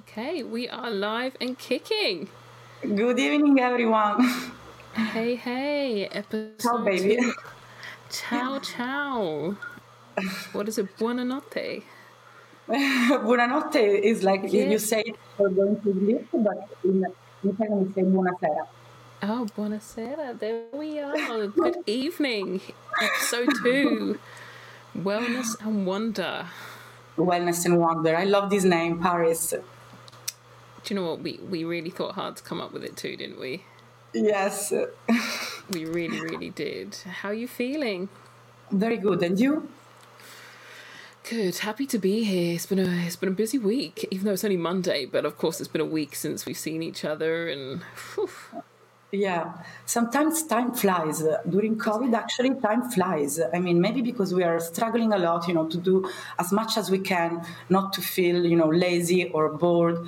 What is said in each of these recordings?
Okay, we are live and kicking. Good evening, everyone. Hey, hey, episode. Ciao, baby. two. Ciao, ciao. What is it? Buonanotte. Buonanotte is like Yeah. you say for going to sleep, but in, in Italian we say buonasera. Oh, buonasera. There we are. Good evening. Episode two Wellness and Wonder. Wellness and wonder. I love this name, Paris. Do you know what? We, we really thought hard to come up with it too, didn't we? Yes, We really, really did. How are you feeling? very good. And you? Good. Happy to be here. It's been a it's been a busy week, even though it's only Monday. But of course, it's been a week since we've seen each other, and whew, Yeah. Sometimes time flies. During COVID, actually, time flies. I mean, maybe because we are struggling a lot, you know, to do as much as we can, not to feel, you know, lazy or bored.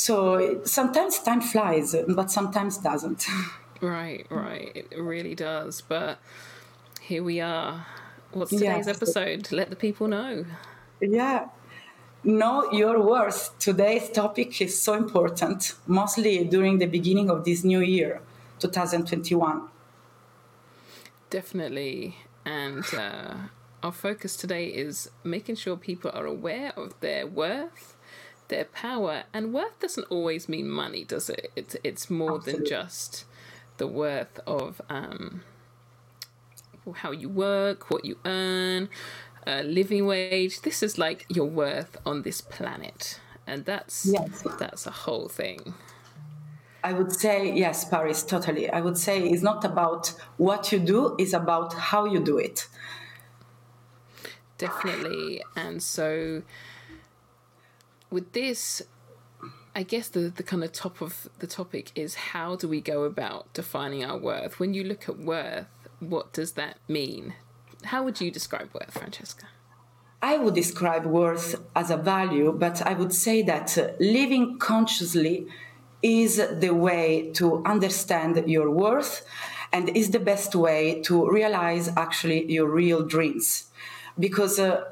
So sometimes time flies, but sometimes doesn't. right, right, it really does. But here we are. What's today's Yes. episode? Let the people know. Yeah. Know your worth. Today's topic is so important, mostly during the beginning of this new year, 2021. Definitely. And uh, our focus today is making sure people are aware of their worth, their power, and worth doesn't always mean money, does it? It's it's more than just the worth of um, how you work, what you earn, uh, living wage. This is like your worth on this planet, and that's Yes. that's a whole thing. I would say, yes, Paris, totally. I would say it's not about what you do, it's about how you do it. definitely and so with this i guess the, the kind of top of the topic is how do we go about defining our worth? When you look at worth what does that mean? How would you describe worth francesca? I would describe worth as a value, but I would say that uh, living consciously is the way to understand your worth and is the best way to realize actually your real dreams. Because uh,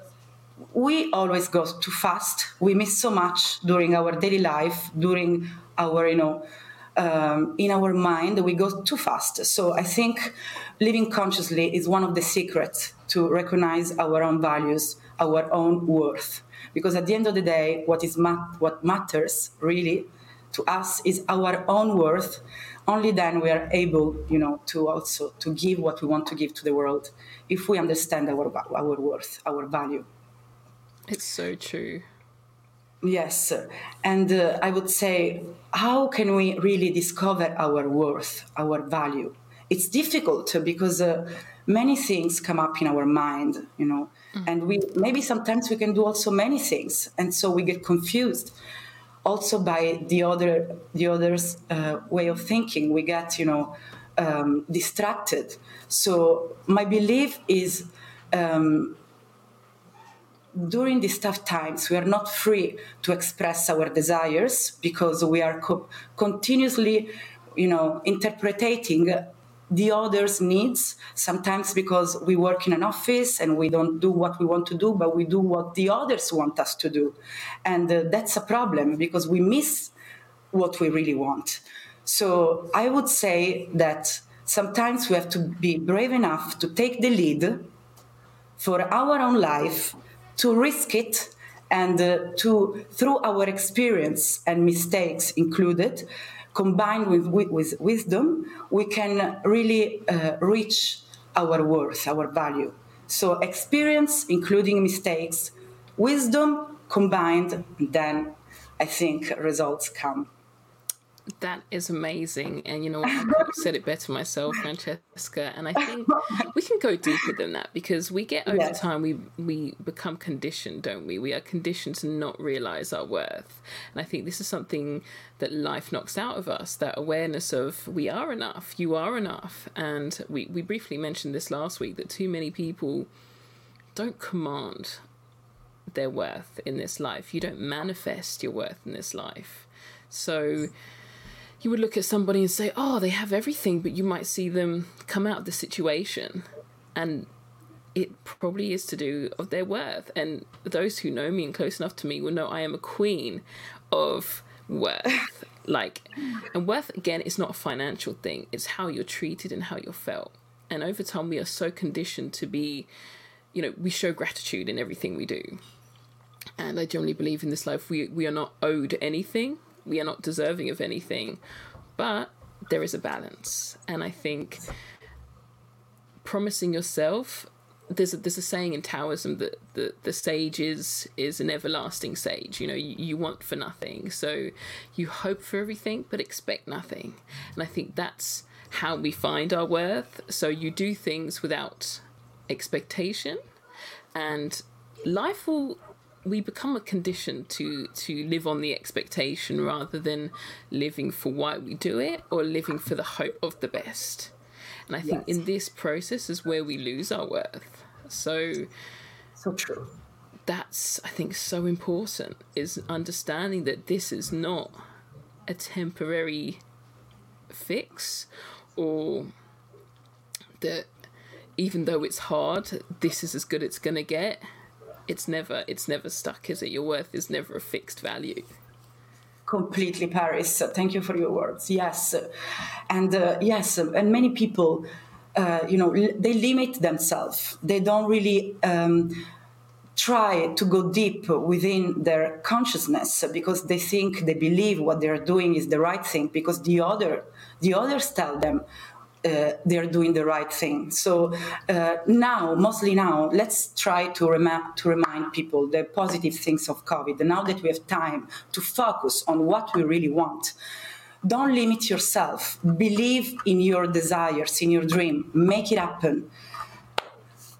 we always go too fast. We miss so much during our daily life, during our, you know, um, in our mind, we go too fast. So I think living consciously is one of the secrets to recognize our own values, our own worth. Because at the end of the day, what is mat- what matters really to us is our own worth. Only then we are able, you know, to also to give what we want to give to the world. If we understand our our worth, our value. It's so true Yes, and uh, I would say, how can we really discover our worth, our value? It's difficult because uh, many things come up in our mind, you know, and we maybe sometimes we can do also many things, and so we get confused. Also by the other the other's uh, way of thinking, we get you know um, distracted. So my belief is. Um, during these tough times, we are not free to express our desires because we are co- continuously, you know, interpreting the other's needs. Sometimes because we work in an office and we don't do what we want to do, but we do what the others want us to do, and uh, that's a problem because we miss what we really want. So I would say that sometimes we have to be brave enough to take the lead for our own life to risk it and uh, to through our experience and mistakes included combined with, with, with wisdom we can really uh, reach our worth our value. So experience including mistakes wisdom combined then i think results come That is amazing. And you know? I could have said it better myself, Francesca. And I think we can go deeper than that because we get over Yes. time, we, we become conditioned, don't we? We are conditioned to not realize our worth. And I think this is something that life knocks out of us that awareness of we are enough, you are enough. And we, we briefly mentioned this last week that too many people don't command their worth in this life. You don't manifest your worth in this life. So you would look at somebody and say, oh, they have everything, but you might see them come out of the situation and it probably is to do of their worth. And those who know me and close enough to me will know I am a queen of worth. like, and worth again is not a financial thing. It's how you're treated and how you're felt. And over time, we are so conditioned to be, you know, we show gratitude in everything we do. And I generally believe in this life, we we are not owed anything. We are not deserving of anything, but there is a balance. And I think promising yourself there's a, there's a saying in Taoism that the, the sage is is an everlasting sage. You know, you, you want for nothing, so you hope for everything but expect nothing. And I think that's how we find our worth. So you do things without expectation, and life will we become a condition to to live on the expectation rather than living for why we do it or living for the hope of the best. And I think yes. in this process is where we lose our worth. So, so true. That's, I think, so important is understanding that this is not a temporary fix or that even though it's hard, this is as good as it's going to get. It's never, it's never stuck, is it? Your worth is never a fixed value. Completely paris. Thank you for your words. Yes. And uh, yes and many people uh, you know they limit themselves. They don't really um, try to go deep within their consciousness because they think they believe what they're doing is the right thing because the other the others tell them uh, they're doing the right thing. So uh, now, mostly now, let's try to, rem- to remind people the positive things of COVID. And now that we have time to focus on what we really want, don't limit yourself. Believe in your desires, in your dream. Make it happen.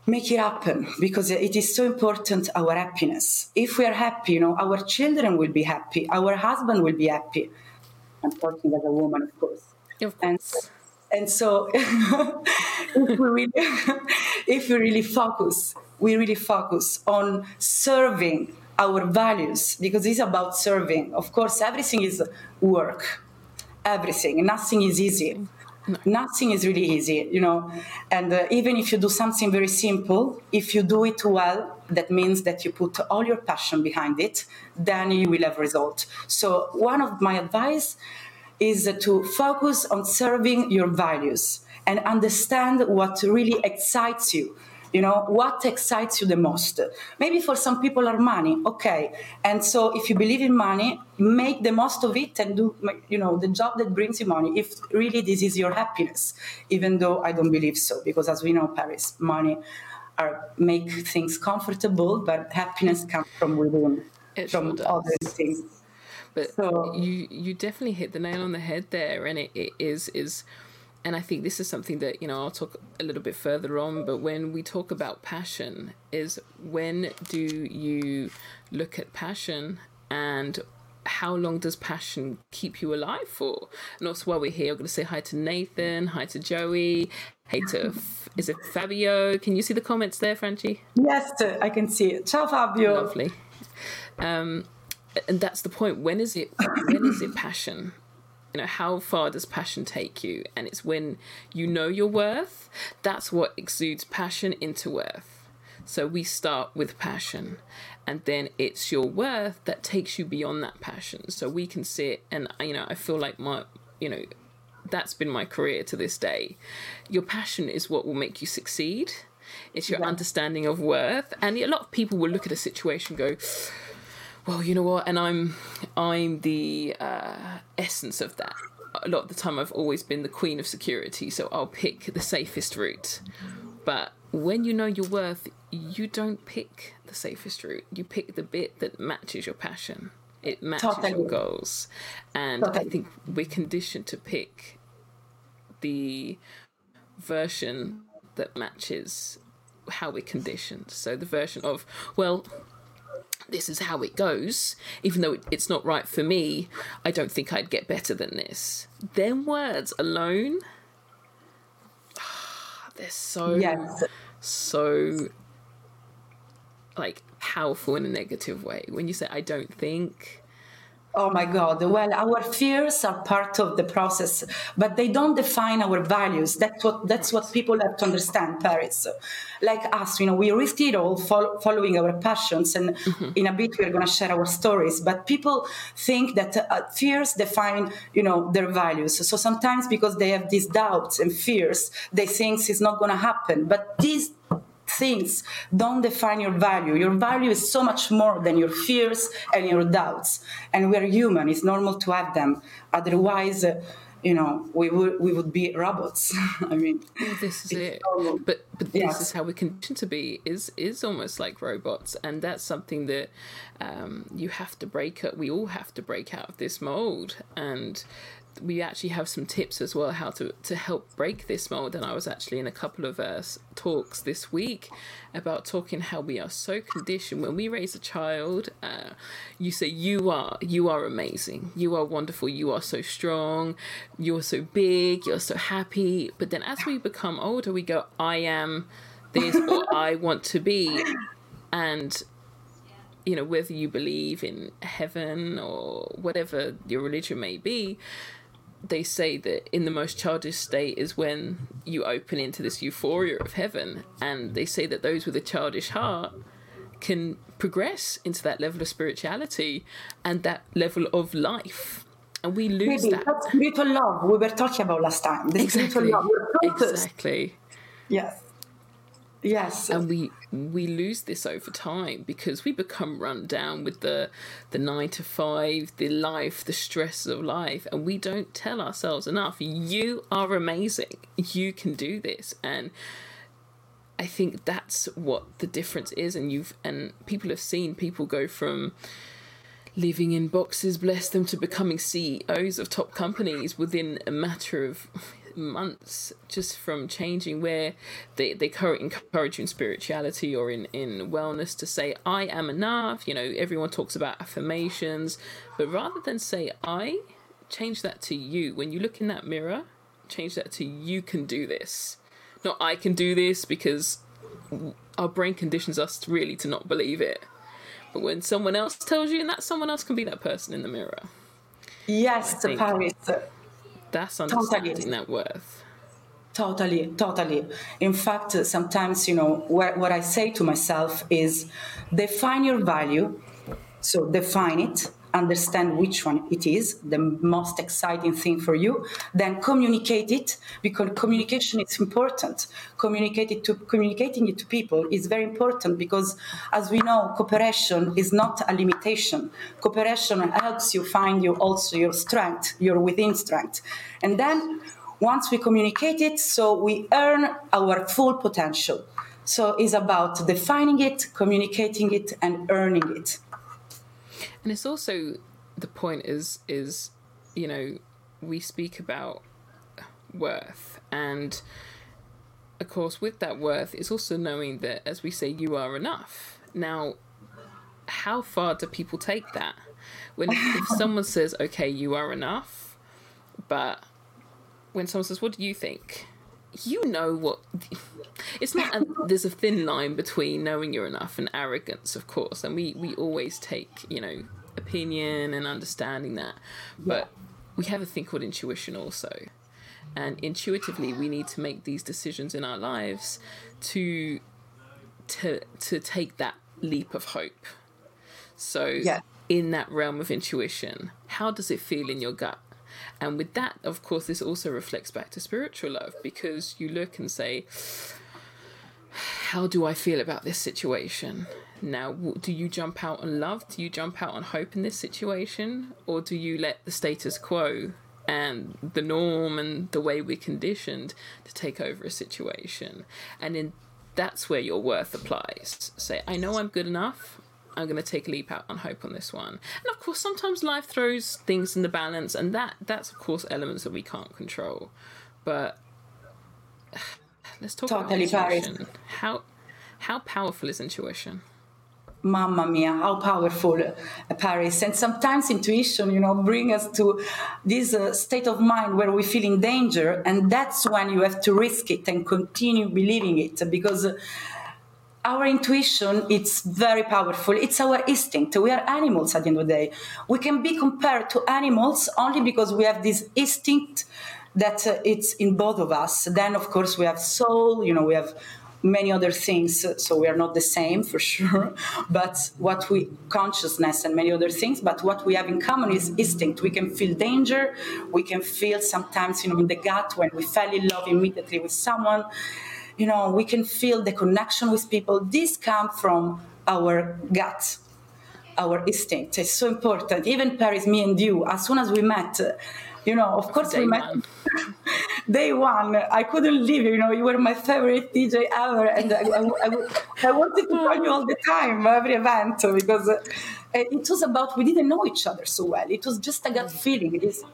Make it happen because it is so important. Our happiness. If we are happy, you know, our children will be happy. Our husband will be happy. I'm talking as a woman, of course. Of course. And, and so, if, we really, if we really focus, we really focus on serving our values because it's about serving. Of course, everything is work, everything. Nothing is easy. Nothing is really easy, you know. And uh, even if you do something very simple, if you do it well, that means that you put all your passion behind it, then you will have result. So one of my advice is to focus on serving your values and understand what really excites you. You know what excites you the most. Maybe for some people are money okay. And so if you believe in money make the most of it and do you know the job that brings you money if really this is your happiness even though i don't believe so. Because as we know paris money are make things comfortable but happiness comes from within it from other things but so, you you definitely hit the nail on the head there, and it, it is is, and I think this is something that you know I'll talk a little bit further on. But when we talk about passion, is when do you look at passion and how long does passion keep you alive for? And also, while we're here, I'm going to say hi to Nathan, hi to Joey, hey to is it Fabio? Can you see the comments there, Franchi? Yes, I can see it. Ciao, Fabio. Lovely. Um, and that's the point. When is it when is it passion? You know how far does passion take you? And it's when you know your worth that's what exudes passion into worth. So we start with passion and then it's your worth that takes you beyond that passion. So we can sit and you know i feel like my you know that's been my career to this day. Your passion is what will make you succeed. It's your yeah. understanding of worth. And a lot of people will look at a situation go well, you know what, and I'm I'm the uh, essence of that. A lot of the time, I've always been the queen of security, so I'll pick the safest route. But when you know your worth, you don't pick the safest route. You pick the bit that matches your passion. It matches totally. your goals, and totally. I think we're conditioned to pick the version that matches how we're conditioned. So the version of well this is how it goes, even though it's not right for me, I don't think I'd get better than this. Them words alone, ah, they're so, yes. so like powerful in a negative way. When you say, I don't think, Oh my God. Well, our fears are part of the process, but they don't define our values. That's what that's what people have to understand, Paris. Like us, you know, we risk it all following our passions, and mm-hmm. in a bit we're going to share our stories. But people think that uh, fears define, you know, their values. So sometimes because they have these doubts and fears, they think it's not going to happen. But these things don't define your value. Your value is so much more than your fears and your doubts. And we're human, it's normal to have them. Otherwise, uh, you know, we would we would be robots. I mean, well, this is it. Normal. But but this yes. is how we condition to be. Is is almost like robots, and that's something that um, you have to break up. We all have to break out of this mold, and we actually have some tips as well how to to help break this mold and i was actually in a couple of uh, talks this week about talking how we are so conditioned. When we raise a child uh, you say you are you are amazing. You are wonderful. You are so strong. You're so big. You're so happy. But then as we become older we go i am this or i want to be. And you know whether you believe in heaven or whatever your religion may be they say that in the most childish state is when you open into this euphoria of heaven and they say that those with a childish heart can progress into that level of spirituality and that level of life. And we lose Maybe, that. that's spiritual love we were talking about last time. The exactly. exactly. Yes Yes. And we we lose this over time because we become run down with the the 9 to 5, the life, the stress of life and we don't tell ourselves enough you are amazing. You can do this and I think that's what the difference is and you've and people have seen people go from living in boxes bless them to becoming CEOs of top companies within a matter of months just from changing where they, they encourage you in spirituality or in, in wellness to say, I am enough. You know, everyone talks about affirmations, but rather than say, I, change that to you. When you look in that mirror, change that to you can do this. Not I can do this because our brain conditions us really to not believe it. But when someone else tells you, and that someone else can be that person in the mirror. Yes, to Paris. That's understanding totally. that worth. Totally, totally. In fact, sometimes, you know, what, what I say to myself is define your value. So define it, understand which one it is, the most exciting thing for you, then communicate it because communication is important. Communicate it to communicating it to people is very important because as we know, cooperation is not a limitation. Cooperation helps you find you also your strength, your within strength. And then once we communicate it, so we earn our full potential. So it's about defining it, communicating it, and earning it and it's also the point is is you know we speak about worth. And of course with that worth it's also knowing that as we say you are enough. Now how far do people take that? When if someone says okay you are enough but when someone says what do you think you know what it's not a, there's a thin line between knowing you're enough and arrogance of course and we we always take you know opinion and understanding that but we have a thing called intuition also and intuitively we need to make these decisions in our lives to to to take that leap of hope so yeah. in that realm of intuition how does it feel in your gut and with that, of course, this also reflects back to spiritual love because you look and say, How do I feel about this situation? Now, do you jump out on love? Do you jump out on hope in this situation? Or do you let the status quo and the norm and the way we're conditioned to take over a situation? And in that's where your worth applies. Say, I know I'm good enough. I'm going to take a leap out on hope on this one. And of course, sometimes life throws things in the balance, and that that's of course elements that we can't control. But let's talk totally about intuition. Paris. How how powerful is intuition? Mamma mia, how powerful uh, Paris. And sometimes intuition, you know, bring us to this uh, state of mind where we feel in danger. And that's when you have to risk it and continue believing it because our intuition it's very powerful. It's our instinct. We are animals at the end of the day. We can be compared to animals only because we have this instinct that uh, it's in both of us. Then of course we have soul you know we have many other things so we are not the same for sure. But what we consciousness and many other things but what we have in common is instinct. We can feel danger. We can feel sometimes you know in the gut when we fell in love immediately with someone you know we can feel the connection with people this come from our gut our instinct it's so important even paris me and you as soon as we met you know, of course day we met one. day one. I couldn't leave you. You know, you were my favorite DJ ever, and I, I, I, I wanted to call you all the time, every event, because uh, it was about we didn't know each other so well. It was just a gut feeling. It is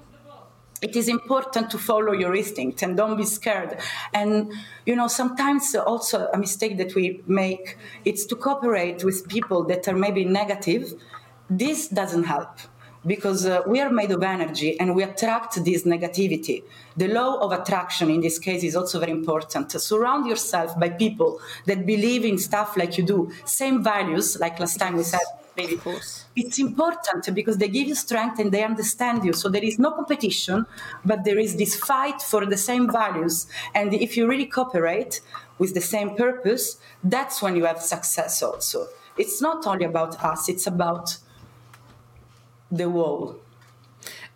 it is important to follow your instinct and don't be scared and you know sometimes also a mistake that we make it's to cooperate with people that are maybe negative this doesn't help because uh, we are made of energy and we attract this negativity. The law of attraction in this case is also very important. Surround yourself by people that believe in stuff like you do, same values, like last time we said. Maybe. It's important because they give you strength and they understand you. So there is no competition, but there is this fight for the same values. And if you really cooperate with the same purpose, that's when you have success also. It's not only about us, it's about the world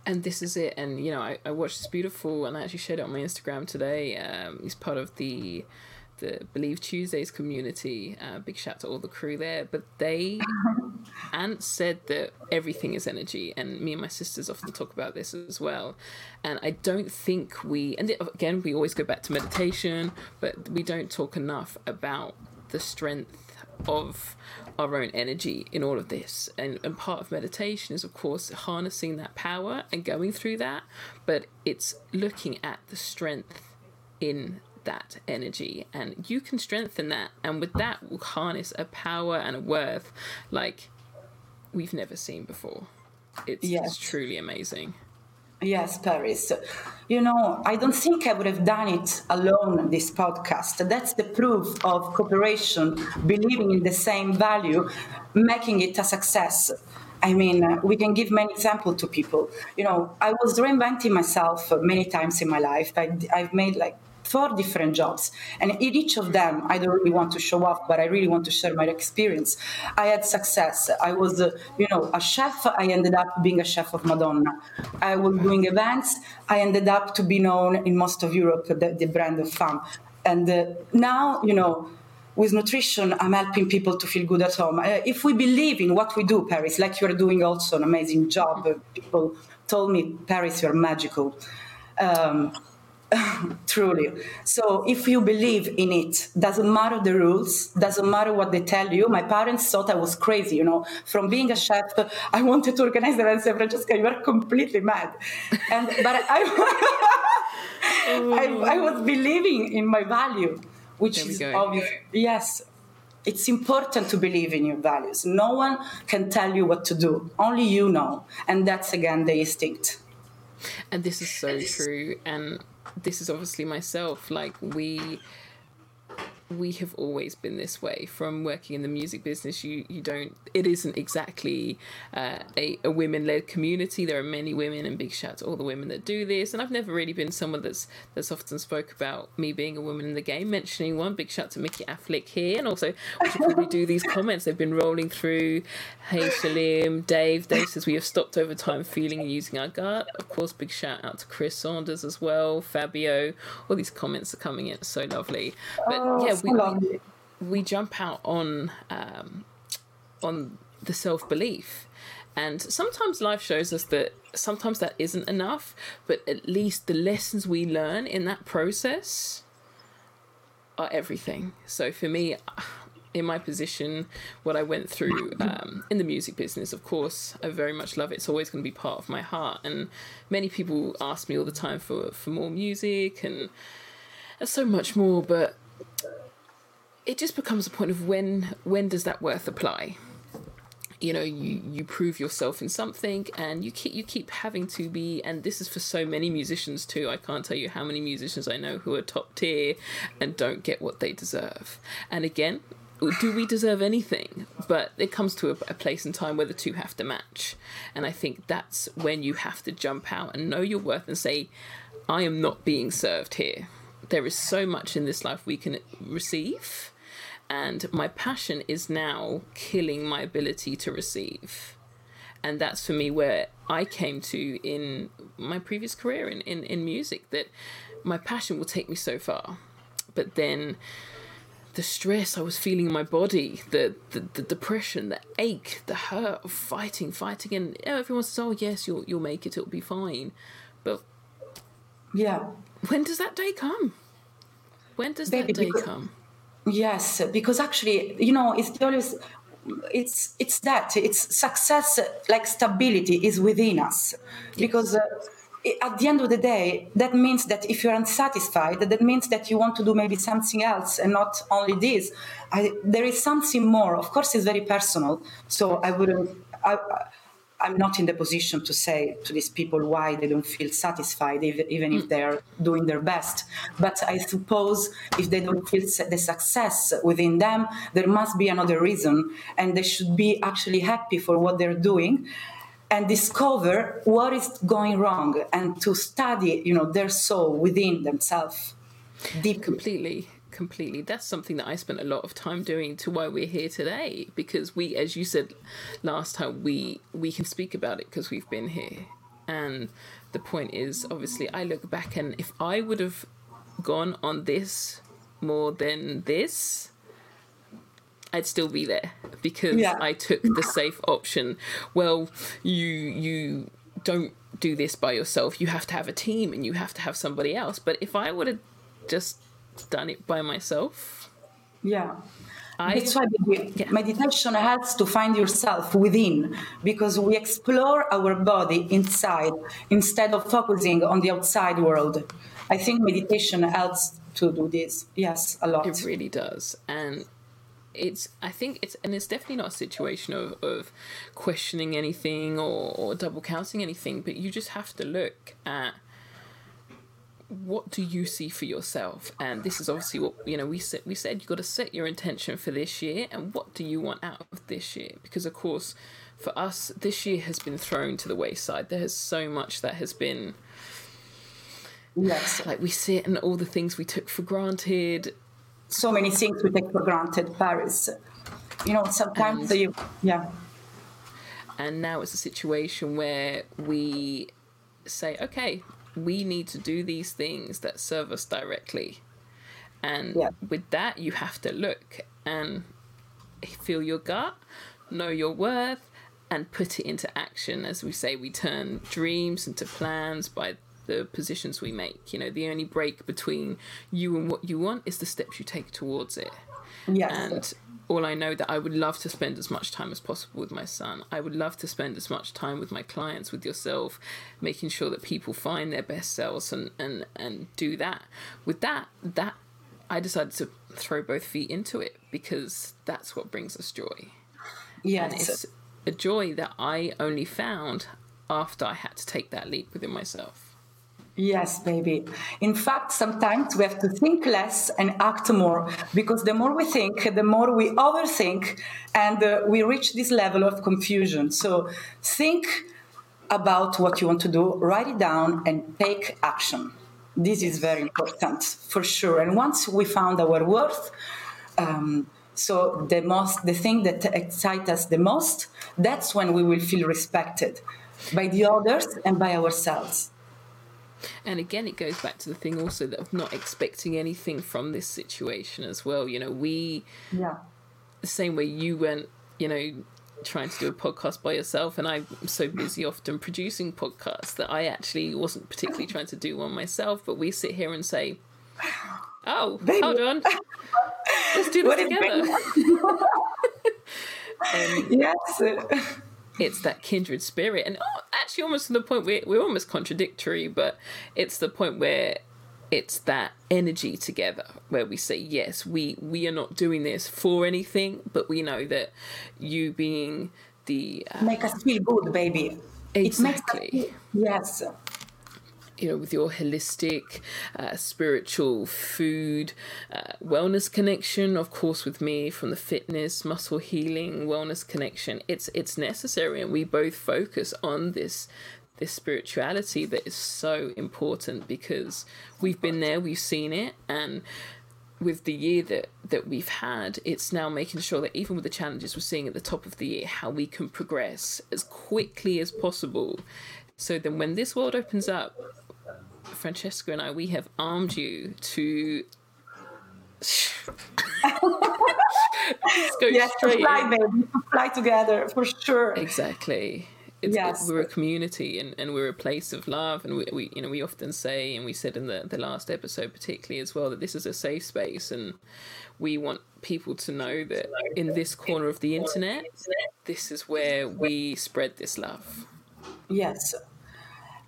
and this is it and you know I, I watched this beautiful and i actually shared it on my instagram today um he's part of the the believe tuesdays community uh, big shout to all the crew there but they and said that everything is energy and me and my sisters often talk about this as well and i don't think we and again we always go back to meditation but we don't talk enough about the strength of our own energy in all of this. And, and part of meditation is, of course, harnessing that power and going through that, but it's looking at the strength in that energy and you can strengthen that and with that will harness a power and a worth like we've never seen before it's, yes. it's truly amazing Yes, Paris. You know, I don't think I would have done it alone, this podcast. That's the proof of cooperation, believing in the same value, making it a success. I mean, we can give many examples to people. You know, I was reinventing myself many times in my life. I, have made like four different jobs. And in each of them, I don't really want to show off, but I really want to share my experience. I had success. I was, uh, you know, a chef. I ended up being a chef of Madonna. I was doing events. I ended up to be known in most of Europe, the, the brand of FAM. And uh, now, you know, with nutrition, I'm helping people to feel good at home. Uh, if we believe in what we do, Paris, like you're doing also an amazing job, uh, people told me, Paris, you're magical. Um, truly. So if you believe in it doesn't matter the rules doesn't matter what they tell you. My parents thought i was crazy you know. From being a chef i wanted to organize the event francesca you are completely mad. And but i I, I, was believing in my value which is obvious. Yes. It's important to believe in your values. No one can tell you what to do. Only you know. And that's again the instinct. And this is so true. And this is obviously myself. Like we we have always been this way. From working in the music business you you don't it isn't exactly uh, a, a women-led community. There are many women and big shout to all the women that do this. And i've never really been someone that's that's often spoke about me being a woman in the game mentioning one. Big shout to mickey affleck here and also we should probably do these comments. They've been rolling through. Hey shalim dave dave says we have stopped over time feeling and using our gut. Of course big shout out to chris saunders as well fabio. All these comments are coming in so lovely. But oh, yeah we, we, we jump out on um, on the self belief. And sometimes life shows us that sometimes that isn't enough, but at least the lessons we learn in that process are everything. So for me, in my position, what I went through um, in the music business, of course, I very much love it. It's always going to be part of my heart. And many people ask me all the time for, for more music and so much more, but it just becomes a point of when when does that worth apply you know you you prove yourself in something and you keep you keep having to be and this is for so many musicians too i can't tell you how many musicians i know who are top tier and don't get what they deserve and again do we deserve anything? But it comes to a, a, place in time where the two have to match. And I think that's when you have to jump out and know your worth and say, I am not being served here. There is so much in this life we can receive. And my passion is now killing my ability to receive. And that's for me where I came to in my previous career in, in, in music that my passion will take me so far. But then the stress I was feeling in my body, the, the, the depression, the ache, the hurt of fighting, fighting, and everyone says, "Oh yes, you'll you'll make it. It'll be fine." But yeah, when does that day come? When does Baby, that day come? Yes, because actually, you know, it's always it's it's that it's success like stability is within us yes. because. Uh, at the end of the day, that means that if you're unsatisfied, that means that you want to do maybe something else and not only this. I, there is something more. Of course, it's very personal. So I wouldn't. I, I'm not in the position to say to these people why they don't feel satisfied, even if mm. they're doing their best. But I suppose if they don't feel the success within them, there must be another reason, and they should be actually happy for what they're doing and discover what is going wrong and to study you know their soul within themselves deep completely completely that's something that i spent a lot of time doing to why we're here today because we as you said last time we we can speak about it because we've been here and the point is obviously i look back and if i would have gone on this more than this I'd still be there because yeah. I took the safe option. Well, you you don't do this by yourself. You have to have a team and you have to have somebody else. But if I would have just done it by myself, yeah. I, That's why yeah. meditation helps to find yourself within because we explore our body inside instead of focusing on the outside world. I think meditation helps to do this. Yes, a lot. It really does. And it's I think it's and it's definitely not a situation of, of questioning anything or, or double counting anything, but you just have to look at what do you see for yourself? And this is obviously what you know we said we said you got to set your intention for this year and what do you want out of this year? Because of course for us this year has been thrown to the wayside. There is so much that has been yes. Like we sit and all the things we took for granted. So many things we take for granted. Paris, you know, sometimes and, you, yeah. And now it's a situation where we say, okay, we need to do these things that serve us directly. And yeah. with that, you have to look and feel your gut, know your worth, and put it into action. As we say, we turn dreams into plans by the positions we make. You know, the only break between you and what you want is the steps you take towards it. Yes. And all I know that I would love to spend as much time as possible with my son. I would love to spend as much time with my clients, with yourself, making sure that people find their best selves and and and do that. With that, that I decided to throw both feet into it because that's what brings us joy. Yeah, And it's a joy that I only found after I had to take that leap within myself. Yes, baby. In fact, sometimes we have to think less and act more because the more we think, the more we overthink and uh, we reach this level of confusion. So think about what you want to do, write it down, and take action. This is very important for sure. And once we found our worth, um, so the most, the thing that excites us the most, that's when we will feel respected by the others and by ourselves. And again, it goes back to the thing also that of not expecting anything from this situation as well. You know, we, yeah, the same way you went, you know, trying to do a podcast by yourself, and I'm so busy often producing podcasts that I actually wasn't particularly trying to do one myself. But we sit here and say, "Oh, Baby. hold on, let's do this together." um, yes it's that kindred spirit. And oh, actually almost to the point where we're almost contradictory but it's the point where it's that energy together where we say yes we we are not doing this for anything but we know that you being the uh, make us feel good baby. Exactly. feel, yes you know, with your holistic, uh, spiritual, food, uh, wellness connection. Of course, with me from the fitness, muscle healing, wellness connection. It's it's necessary, and we both focus on this this spirituality that is so important because we've been there, we've seen it, and with the year that that we've had, it's now making sure that even with the challenges we're seeing at the top of the year, how we can progress as quickly as possible. So then, when this world opens up, Francesca and I, we have armed you to. yes, to fly, baby, to fly together for sure. Exactly. It's, yes. It, we're a community and, and we're a place of love and we, we you know we often say and we said in the, the last episode particularly as well that this is a safe space and we want people to know that in this corner of the internet this is where we spread this love yes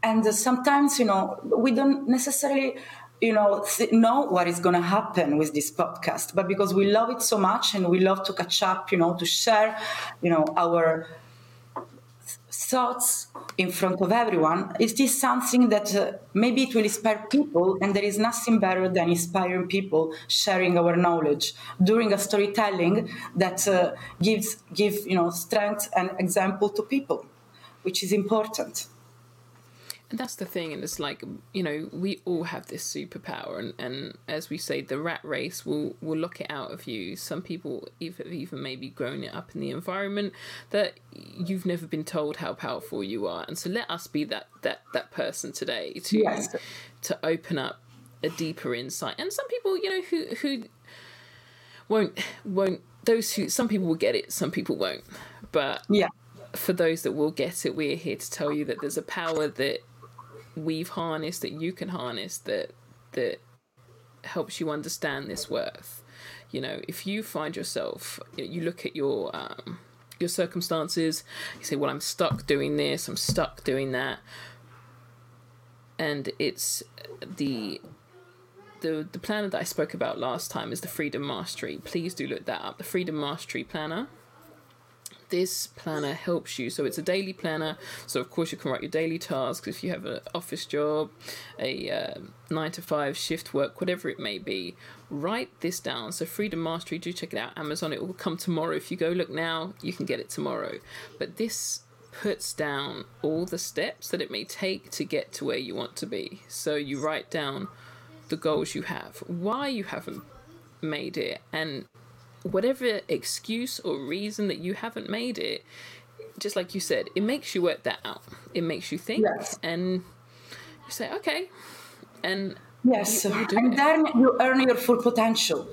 and sometimes you know we don't necessarily you know know what is going to happen with this podcast but because we love it so much and we love to catch up you know to share you know our thoughts in front of everyone is something that uh, maybe it will inspire people and there is nothing better than inspiring people sharing our knowledge during a storytelling that uh, gives give you know strength and example to people which is important that's the thing, and it's like you know we all have this superpower, and, and as we say, the rat race will will lock it out of you. Some people even even maybe grown it up in the environment that you've never been told how powerful you are, and so let us be that that that person today to yes. to open up a deeper insight. And some people, you know, who who won't won't those who some people will get it, some people won't, but yeah for those that will get it, we're here to tell you that there's a power that we've harnessed that you can harness that that helps you understand this worth. You know if you find yourself you look at your um, your circumstances you say well i'm stuck doing this i'm stuck doing that and it's the the the planner that i spoke about last time is the freedom mastery. Please do look that up. The freedom mastery planner this planner helps you. So it's a daily planner. So of course you can write your daily tasks if you have an office job, a uh, nine to five shift work, whatever it may be. Write this down. So Freedom Mastery, do check it out. Amazon, it will come tomorrow. If you go look now, you can get it tomorrow. But this puts down all the steps that it may take to get to where you want to be. So you write down the goals you have, why you haven't made it, and whatever excuse or reason that you haven't made it, just like you said, it makes you work that out. It makes you think yes. and you say, okay. And yes, you, you and it. then you earn your full potential.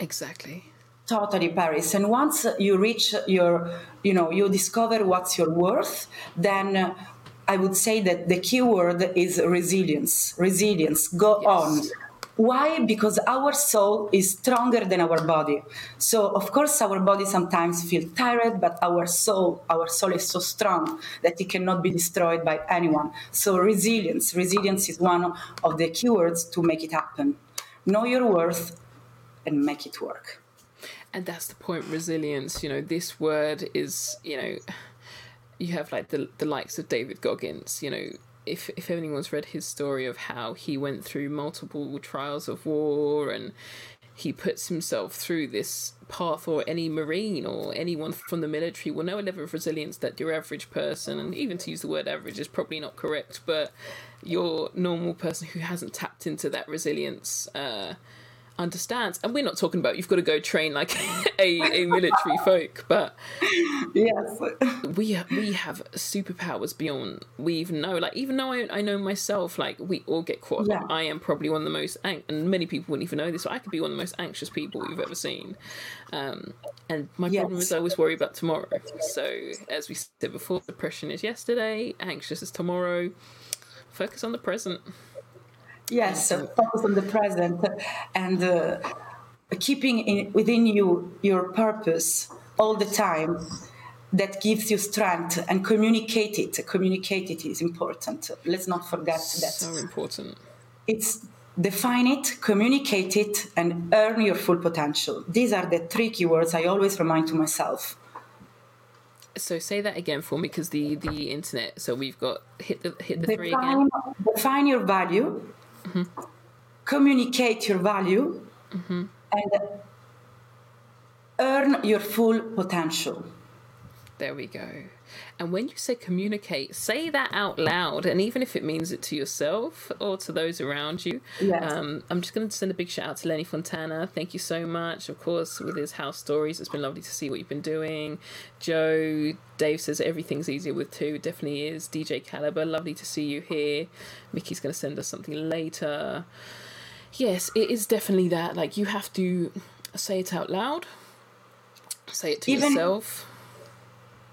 Exactly. Totally, Paris. And once you reach your, you know, you discover what's your worth, then I would say that the key word is resilience. Resilience. Go yes. on why? Because our soul is stronger than our body. So of course our body sometimes feel tired, but our soul, our soul is so strong that it cannot be destroyed by anyone. So resilience, resilience is one of the keywords to make it happen. Know your worth and make it work. And that's the point, resilience. You know, this word is, you know, you have like the the likes of David Goggins, you know, if if anyone's read his story of how he went through multiple trials of war and he puts himself through this path or any marine or anyone from the military will know a level of resilience that your average person and even to use the word average is probably not correct but your normal person who hasn't tapped into that resilience uh, understands. And we're not talking about you've got to go train like a, a military folk, but yes, we we have superpowers beyond we even know. Like even though I, I know myself, like we all get caught. Yeah. I am probably one of the most ang- and many people wouldn't even know this. But I could be one of the most anxious people you've ever seen. Um, and my yes. problem is I always worry about tomorrow. So as we said before, depression is yesterday, anxious is tomorrow. Focus on the present. Yes, focus on the present and uh, keeping in, within you your purpose all the time that gives you strength and communicate it. Communicate it is important. Let's not forget that. So important. It's define it, communicate it, and earn your full potential. These are the three keywords I always remind to myself. So say that again for me, because the the internet. So we've got hit the hit the define, three again. Define your value. Mm-hmm. Communicate your value, Mm-hmm. and earn your full potential. There we go. And when you say communicate, say that out loud. And even if it means it to yourself or to those around you. Yes. Um, I'm just going to send a big shout out to Lenny Fontana. Thank you so much. Of course, with his house stories, it's been lovely to see what you've been doing. Joe, Dave says everything's easier with two. It definitely is. DJ Caliber, lovely to see you here. Mickey's going to send us something later. Yes, it is definitely that. Like, you have to say it out loud, say it to Even- yourself.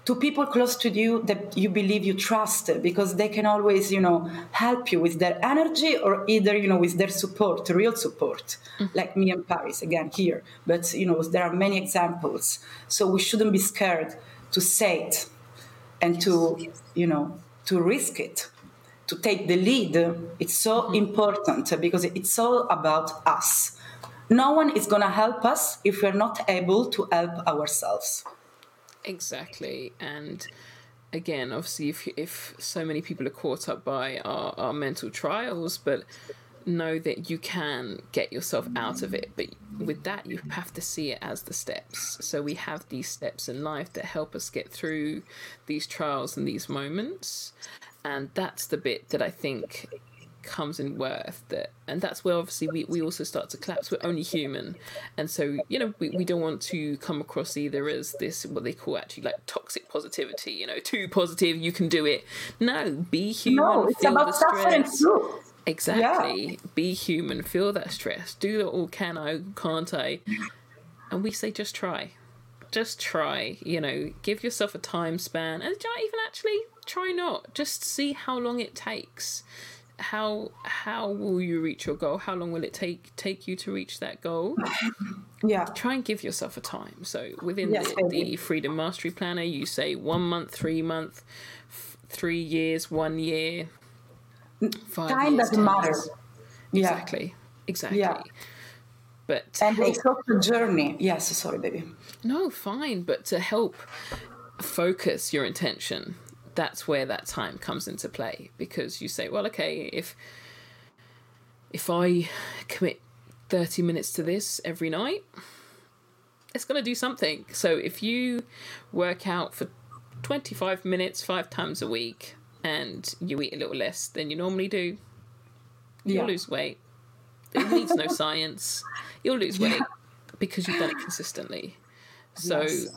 To people close to you that you believe you trust because they can always you know help you with their energy or either you know with their support real support. Mm-hmm. Like me and paris again here. But you know there are many examples. So we shouldn't be scared to say it and to you know to risk it. To take the lead it's so mm-hmm. important because it's all about us. No one is going to help us if we're not able to help ourselves Exactly, and again, obviously, if if so many people are caught up by our, our mental trials, but know that you can get yourself out of it. But with that, you have to see it as the steps. So we have these steps in life that help us get through these trials and these moments, and that's the bit that I think comes in worth that and that's where obviously we, we also start to collapse. We're only human. And so you know we, we don't want to come across either as this what they call actually like toxic positivity you know too positive you can do it. No be human no it's feel about the stress. too exactly. Be human feel that stress. Do it all can i can't i? And we say just try. Just try you know. Give yourself a time span. And try- even actually try not. Just see how long it takes how how will you reach your goal? How long will it take take you to reach that goal? Yeah. Try and give yourself a time. So within Yes, the, the freedom mastery planner you say one month three month f- three years one year five time years, doesn't 10 matter. years. yeah. Exactly. Exactly. Yeah. but and help- it's also a journey. Yes sorry baby. No fine. But to help focus your intention that's where that time comes into play because you say well okay if if i commit 30 minutes to this every night it's going to do something. So if you work out for 25 minutes five times a week and you eat a little less than you normally do you'll Yeah. lose weight. It needs no science. You'll lose weight because you've done it consistently. So Yes.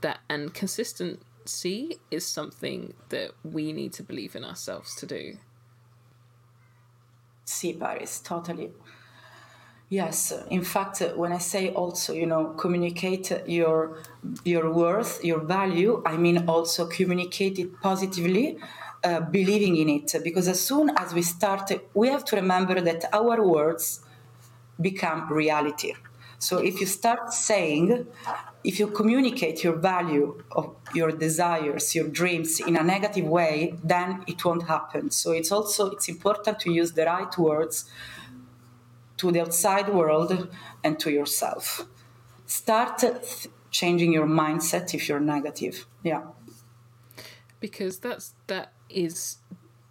that and consistency is something that we need to believe in ourselves to do. see paris totally yes. In fact when i say also you know communicate your your worth your value i mean also communicate it positively uh, believing in it. Because as soon as we start we have to remember that our words become reality. So if you start saying if you communicate your value of your desires your dreams in a negative way then it won't happen. So it's also it's important to use the right words to the outside world and to yourself. Start th- changing your mindset if you're negative. Yeah. Because that's that is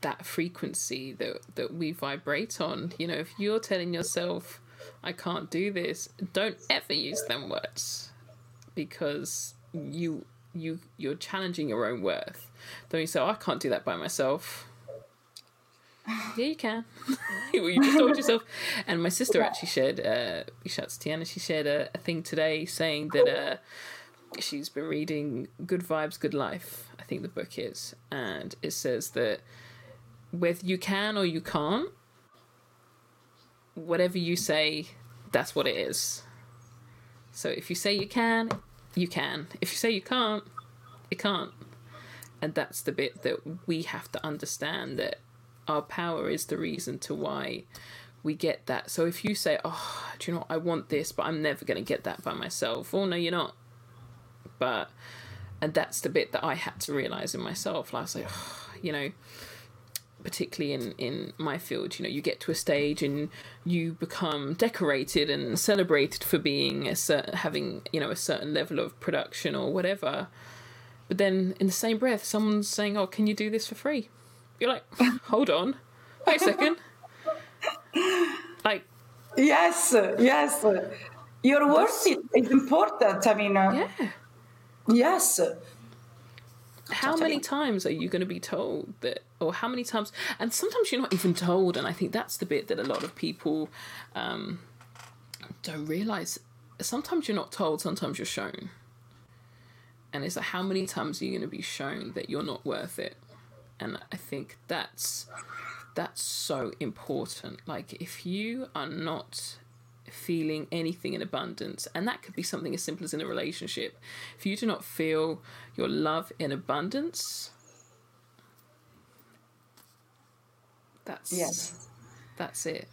that frequency that that we vibrate on. You know, if you're telling yourself I can't do this, don't ever use them words because you you you're challenging your own worth. Don't you say, oh, I can't do that by myself. Yeah, you can. well, you just told yourself. And my sister actually shared, uh, shout out to Tiana, she shared a, a thing today saying that uh, she's been reading Good Vibes, Good Life, I think the book is. And it says that whether you can or you can't, whatever you say, that's what it is. So if you say you can, you can. If you say you can't, you can't. And that's the bit that we have to understand that our power is the reason to why we get that. So if you say, "Oh, do you know what? I want this, but I'm never going to get that by myself." Oh no, you're not. But and that's the bit that I had to realize in myself. I was like, oh, you know, particularly in in my field, you know, you get to a stage and you become decorated and celebrated for being a certain having you know a certain level of production or whatever. But then in the same breath, someone's saying, "Oh, can you do this for free?" You're like, "Hold on, wait a second. Like, Yes, yes. Your worth is, is important. I mean, uh, yeah. yes. How many times are you going to be told that, or how many times? And sometimes you're not even told, and I think that's the bit that a lot of people um, don't realize. Sometimes you're not told, sometimes you're shown. And it's like, how many times are you going to be shown that you're not worth it? And I think that's that's so important. Like, if you are not feeling anything in abundance, and that could be something as simple as in a relationship, if you do not feel your love in abundance, that's Yes. that's it.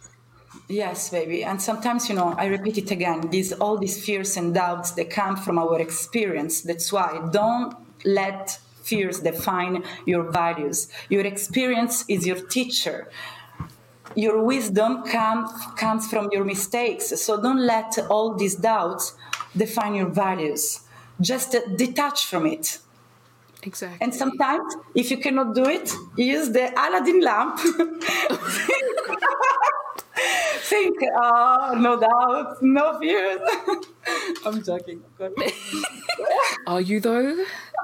Yes, baby. And sometimes, you know, I repeat it again, these all these fears and doubts they come from our experience. That's why don't let fears define your values. Your experience is your teacher. Your wisdom comes comes from your mistakes. So don't let all these doubts define your values. Just uh, detach from it. Exactly. And sometimes, if you cannot do it, use the Aladdin lamp. Think, oh, no doubt, no fears. I'm joking. Are you though?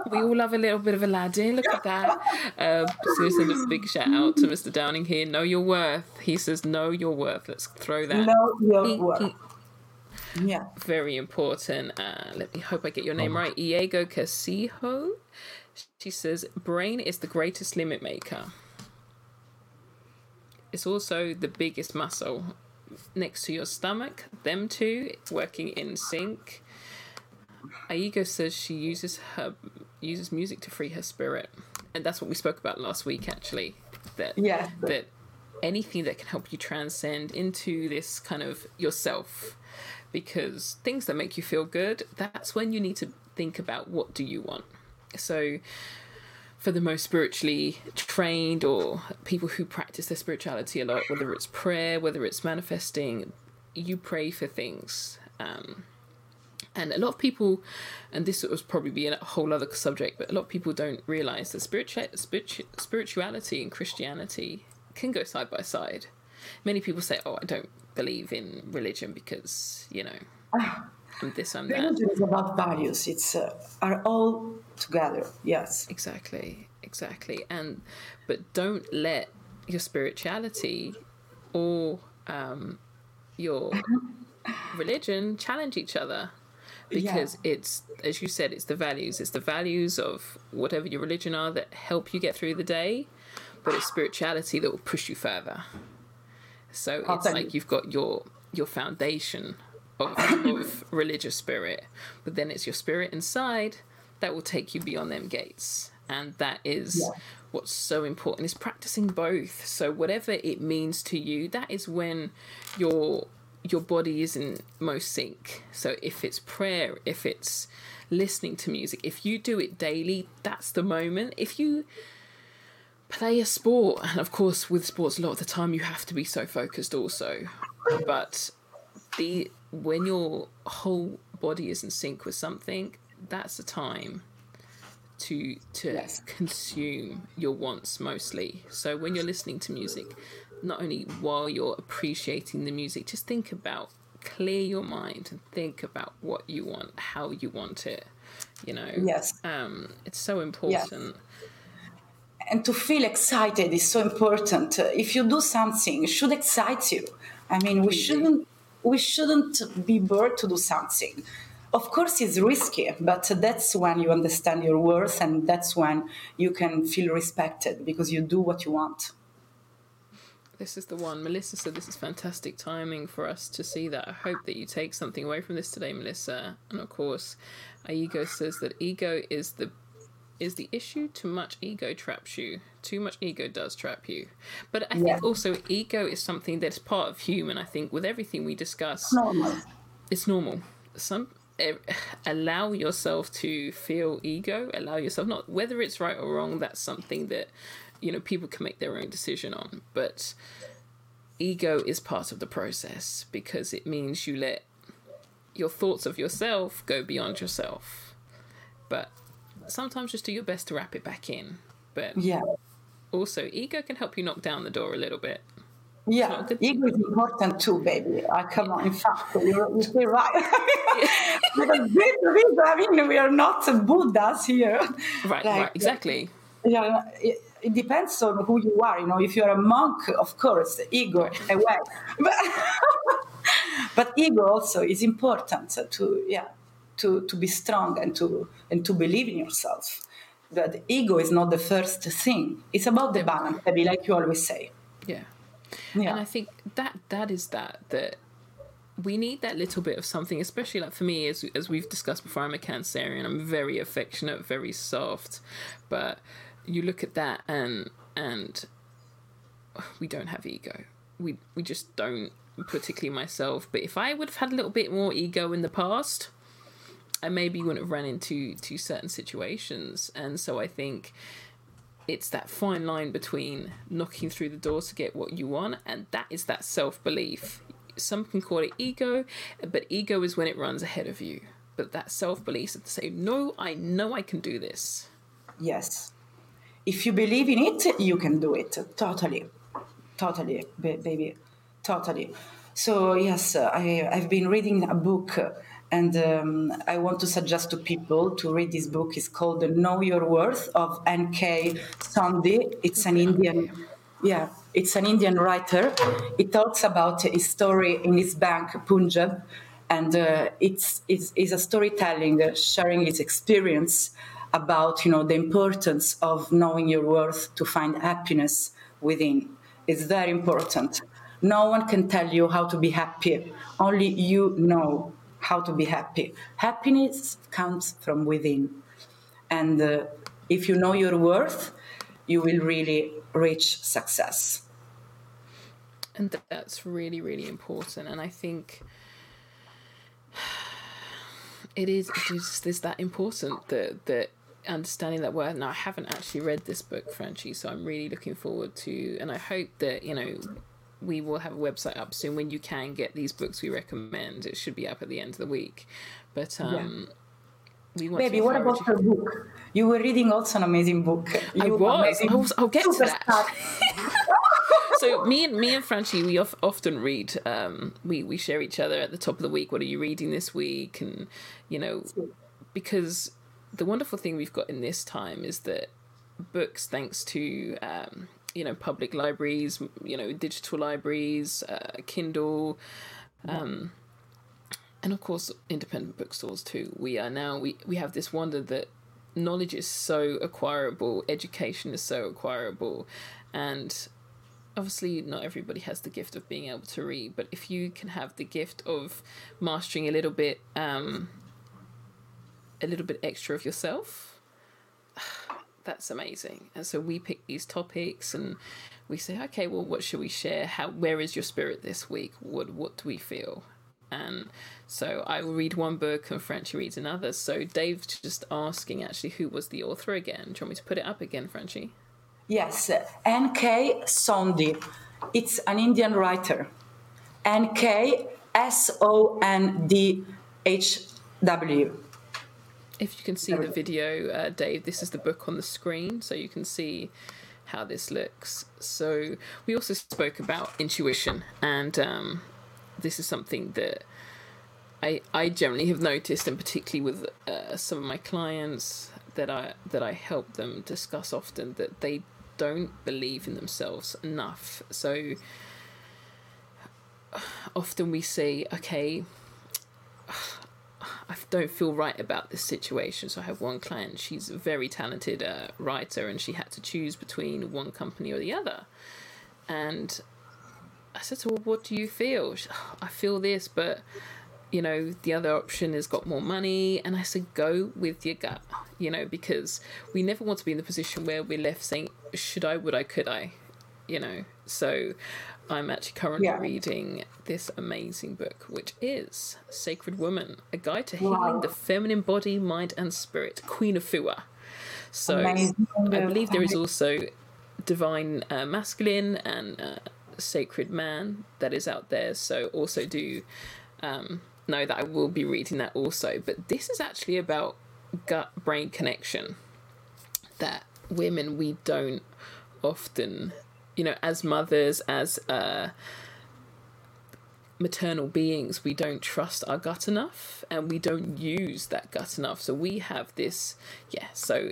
We all love a little bit of Aladdin. Look at that. Um, so send a big shout out to Mr. Downing here. Know your worth. He says, know your worth. Let's throw that. Know your worth. Yeah. Very important. Uh, let me hope I get your name right. Diego Casijo. She says, brain is the greatest limit maker. It's also the biggest muscle next to your stomach. Them two working in sync. Aigo says she uses her uses music to free her spirit, and that's what we spoke about last week. Actually, that Yes. that anything that can help you transcend into this kind of yourself, because things that make you feel good, that's when you need to think about what do you want. So, for the most spiritually trained or people who practice their spirituality a lot, whether it's prayer, whether it's manifesting, you pray for things. Um, and a lot of people, and this was probably be a whole other subject, but a lot of people don't realize that spiritual, spiritu- spirituality and Christianity can go side by side. Many people say, "Oh, I don't believe in religion because you know I'm this, I'm that." Religion is about values. It's uh, are all together. Yes. Exactly, exactly. And but don't let your spirituality or um, your religion challenge each other because it's as you said it's the values. It's the values of whatever your religion are that help you get through the day but it's spirituality that will push you further. So it's like you've got your your foundation of, of religious spirit but then it's your spirit inside that will take you beyond them gates. And that is Yeah. what's so important. Is practicing both. So whatever it means to you that is when your your body is in most sync. So if it's prayer if it's listening to music if you do it daily that's the moment. If you play a sport and of course with sports a lot of the time you have to be so focused also. But the when your whole body is in sync with something that's the time to to Yes. consume your wants mostly. So when you're listening to music not only while you're appreciating the music just think about clear your mind and think about what you want how you want it you know Yes. um it's so important and to feel excited is so important. If you do something, it should excite you. I mean, we shouldn't we shouldn't be bored to do something. Of course, it's risky, but that's when you understand your worth, and that's when you can feel respected because you do what you want. This is the one. Melissa said this is fantastic timing for us to see that. I hope that you take something away from this today, Melissa. And of course, our ego says that ego is the is the issue. Too much ego traps you. Too much ego does trap you. But I Yeah. think also ego is something that's part of human. I think with everything we discuss, Normal. it's normal. Some eh, allow yourself to feel ego. Allow yourself not whether it's right or wrong. That's something that you know people can make their own decision on. But ego is part of the process because it means you let your thoughts of yourself go beyond yourself. But sometimes just do your best to wrap it back in. But yeah also ego can help you knock down the door a little bit. Yeah, ego is important too, baby. I come on, in fact, you're, you're right. because this, I mean, we are not Buddhas here. Right, like, right, exactly. Yeah, it, depends on who you are. You know, if you're a monk, of course, ego away. But, but ego also is important to yeah to to be strong and to and to believe in yourself. That ego is not the first thing. It's about the balance, baby, like you always say. Yeah. Yeah. And I think that that is that that we need that little bit of something, especially like for me, as as we've discussed before. I'm a Cancerian. I'm very affectionate, very soft, but you look at that and and we don't have ego. We we just don't, particularly myself. But if I would have had a little bit more ego in the past, I maybe wouldn't have run into to certain situations. And so I think it's that fine line between knocking through the door to get what you want, and that is that self belief. Some can call it ego, but ego is when it runs ahead of you. But that self belief is to say, no, I know I can do this. Yes. If you believe in it, you can do it. Totally. Totally, baby. Totally. So, yes, I, I've been reading a book and um, I want to suggest to people to read this book. It's called the Know Your Worth of N.K. Sondhi. It's an Indian, yeah, it's an Indian writer. It talks about his story in his bank, Punjab, and uh, it's, it's, it's a storytelling, uh, sharing his experience about you know the importance of knowing your worth to find happiness within. It's very important. No one can tell you how to be happy. Only you know how to be happy. Happiness comes from within. And uh, if you know your worth, you will really reach success. And that's really, really important. And I think it is this that important that that understanding that word. Now I haven't actually read this book, Franchi, so I'm really looking forward to and I hope that, you know, we will have a website up soon when you can get these books we recommend. It should be up at the end of the week. But um, yeah. we want Baby, what about her book? You were reading also an amazing book. You I was. I was. I'll get to that. so me and me and Franchi, we of, often read. Um, we we share each other at the top of the week. What are you reading this week? And you know, because the wonderful thing we've got in this time is that books, thanks to um, you know public libraries, you know digital libraries, uh, Kindle, um, and of course independent bookstores too. We are now we we have this wonder that knowledge is so acquirable, education is so acquirable, and obviously not everybody has the gift of being able to read but if you can have the gift of mastering a little bit um, a little bit extra of yourself that's amazing. And so we pick these topics and we say, okay, well, what should we share? How, where is your spirit this week? What, what do we feel? And so I will read one book and Franchi reads another. So Dave's just asking actually who was the author again. Do you want me to put it up again, Franchi? Yes, N.K. Sondhi. It's an Indian writer. N.K. S O N D H W if you can see the video, uh, Dave, this is the book on the screen, so you can see how this looks. So we also spoke about intuition, and um, this is something that I I generally have noticed, and particularly with uh, some of my clients that I that I help them discuss often, that they don't believe in themselves enough. So often we say, okay don't feel right about this situation. So I have one client, she's a very talented uh, writer, and she had to choose between one company or the other. And I said to her, What do you feel? She, oh, I feel this, but you know, the other option has got more money. And I said, Go with your gut, you know, because we never want to be in the position where we're left saying, Should I, would I, could I? You know, so I'm actually currently yeah. reading this amazing book, which is Sacred Woman, a guide to wow. healing the feminine body, mind, and spirit, Queen Afua. So amazing. I believe there is also divine uh, masculine and uh, sacred man that is out there. So also do um, know that I will be reading that also. But this is actually about gut brain connection that women we don't often you know as mothers as uh maternal beings we don't trust our gut enough and we don't use that gut enough. So we have this yeah so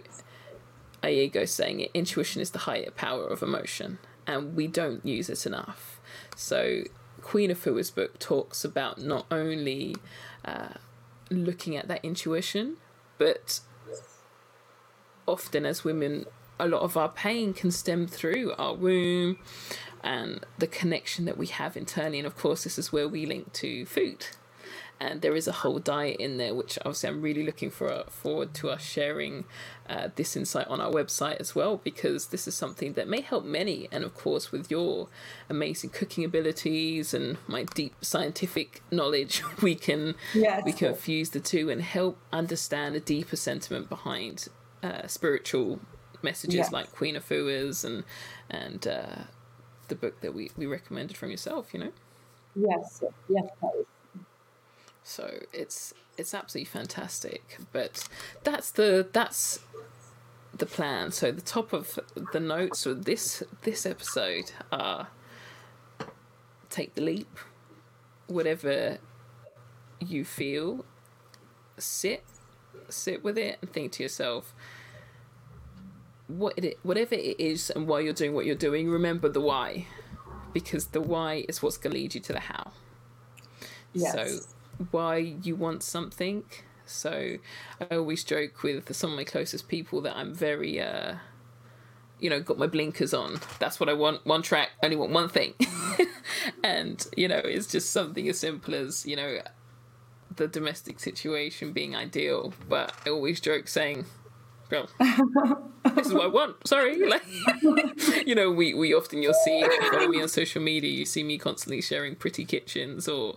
Iago saying it intuition is the higher power of emotion and we don't use it enough. So Queen of Afua's book talks about not only uh, looking at that intuition but often as women a lot of our pain can stem through our womb and the connection that we have internally. And of course, this is where we link to food. And there is a whole diet in there, which obviously I'm really looking for forward to us sharing uh, this insight on our website as well, because this is something that may help many. And of course, with your amazing cooking abilities and my deep scientific knowledge, we can yes. we can fuse the two and help understand a deeper sentiment behind uh, spiritual messages like Queen Afua's and and uh, the book that we, we recommended from yourself, you know? Yes, yes, please. So it's it's absolutely fantastic. But that's the that's the plan. So the top of the notes for this this episode are take the leap, whatever you feel, sit sit with it and think to yourself, what it whatever it is and why you're doing what you're doing, remember the why, because the why is what's going to lead you to the how. Yes. So why you want something. So I always joke with some of my closest people that I'm very uh you know, got my blinkers on. That's what I want. One track, only want one thing. and, you know, it's just something as simple as, you know, the domestic situation being ideal. But I always joke saying, well, this is what I want. Sorry, like you know, we we often you'll see if you follow me on social media, you see me constantly sharing pretty kitchens or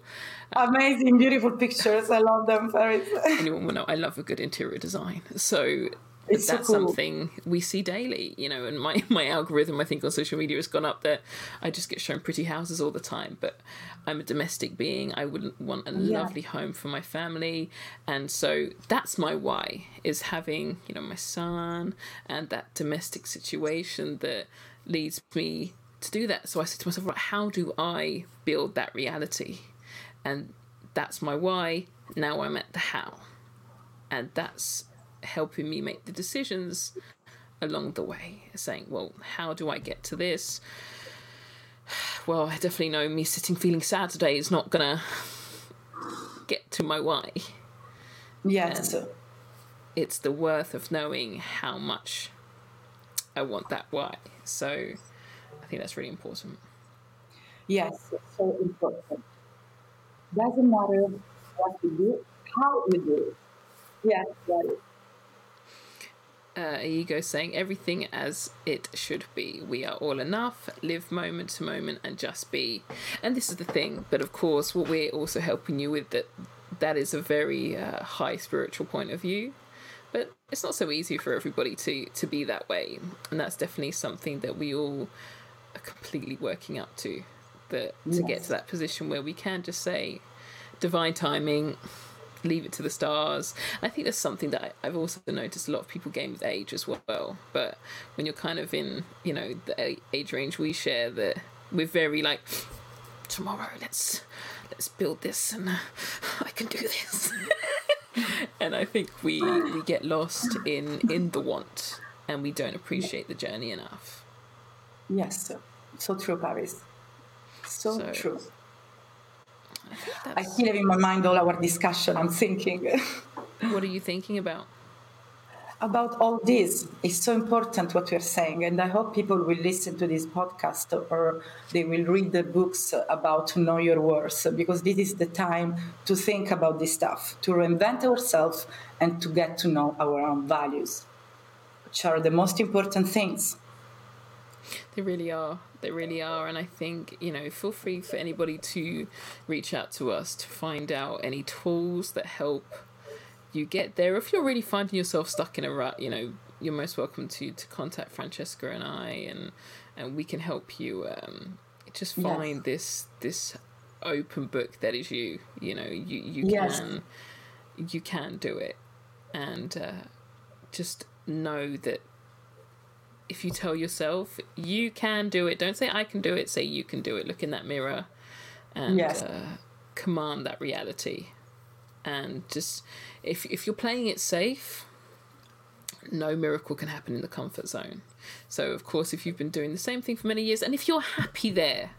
uh, amazing, beautiful pictures. I love them, Paris. anyone will know I love a good interior design. So it's that's so cool. something we see daily, you know. And my my algorithm, I think, on social media has gone up that I just get shown pretty houses all the time. But I'm a domestic being. I wouldn't want a yeah. lovely home for my family, and so that's my why is having you know my son and that domestic situation that leads me to do that. So I said to myself, right, how do I build that reality? And that's my why. Now I'm at the how, and that's helping me make the decisions along the way, saying, well, how do I get to this? Well, I definitely know me sitting feeling sad today is not gonna get to my why. Yes. And it's the worth of knowing how much I want that why. So I think that's really important. Yes, it's so important. Doesn't matter what you do, how you do it. Yes, that is uh, ego saying everything as it should be. We are all enough, live moment to moment, and just be. And this is the thing. But of course, what we're also helping you with that that is a very uh, high spiritual point of view. But it's not so easy for everybody to to be that way, and that's definitely something that we all are completely working up to. That to yes. get to that position where we can just say, divine timing leave it to the stars. I think that's something that I, have also noticed a lot of people gain with age as well. But when you're kind of in, you know, the age range we share, that we're very like, tomorrow let's let's build this and uh, I can do this. and I think we we get lost in in the want and we don't appreciate the journey enough. Yes, so true, Paris. So, so true. I, still have in my mind all our discussion. I'm thinking. what are you thinking about? About all this. It's so important what you're saying. And I hope people will listen to this podcast or they will read the books about know your worth because this is the time to think about this stuff, to reinvent ourselves and to get to know our own values, which are the most important things. They really are. They really are. And I think, you know, feel free for anybody to reach out to us to find out any tools that help you get there. If you're really finding yourself stuck in a rut, you know, you're most welcome to to contact Francesca and I and and we can help you um, just find yes. this this open book that is you. You know, you, you yes. can you can do it. and uh, just know that if you tell yourself you can do it, don't say I can do it, say you can do it. Look in that mirror and Yes. uh, command that reality. And just if if you're playing it safe, no miracle can happen in the comfort zone. So of course, if you've been doing the same thing for many years, and if you're happy there,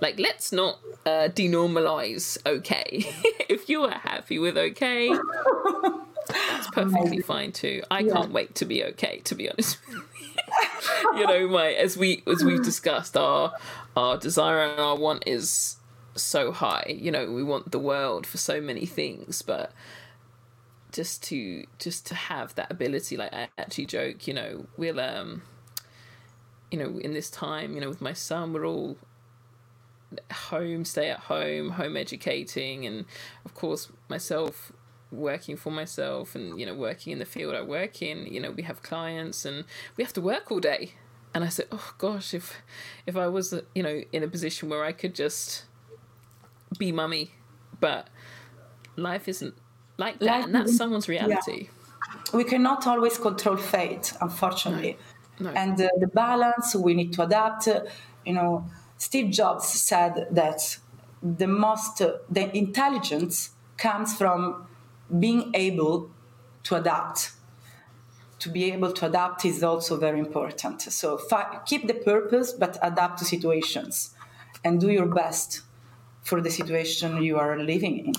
like let's not uh, denormalize okay. if you are happy with okay, that's perfectly fine too. I can't wait to be okay. To be honest, with you. know, my as we as we've discussed, our our desire and our want is so high. You know, we want the world for so many things, but just to just to have that ability like i actually joke you know we'll um you know in this time you know with my son we're all home stay at home home educating and of course myself working for myself and you know working in the field i work in you know we have clients and we have to work all day and i said oh gosh if if i was you know in a position where i could just be mummy but life isn't like that Life and that's someone's reality we cannot always control fate, unfortunately. No. And uh, the balance, we need to adapt. Uh, You know, Steve Jobs said that the most, uh, the intelligence comes from being able to adapt. To be able to adapt is also very important. So fi- keep the purpose, but adapt to situations, and do your best for the situation you are living in.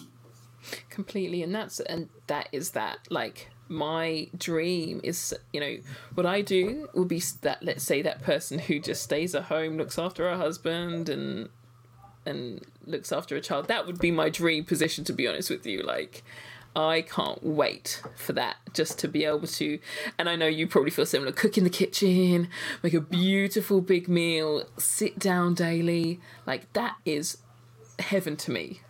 completely and that's and that is that like my dream is you know what i do would be that let's say that person who just stays at home looks after her husband and and looks after a child that would be my dream position to be honest with you like i can't wait for that just to be able to and i know you probably feel similar cook in the kitchen make a beautiful big meal sit down daily like that is heaven to me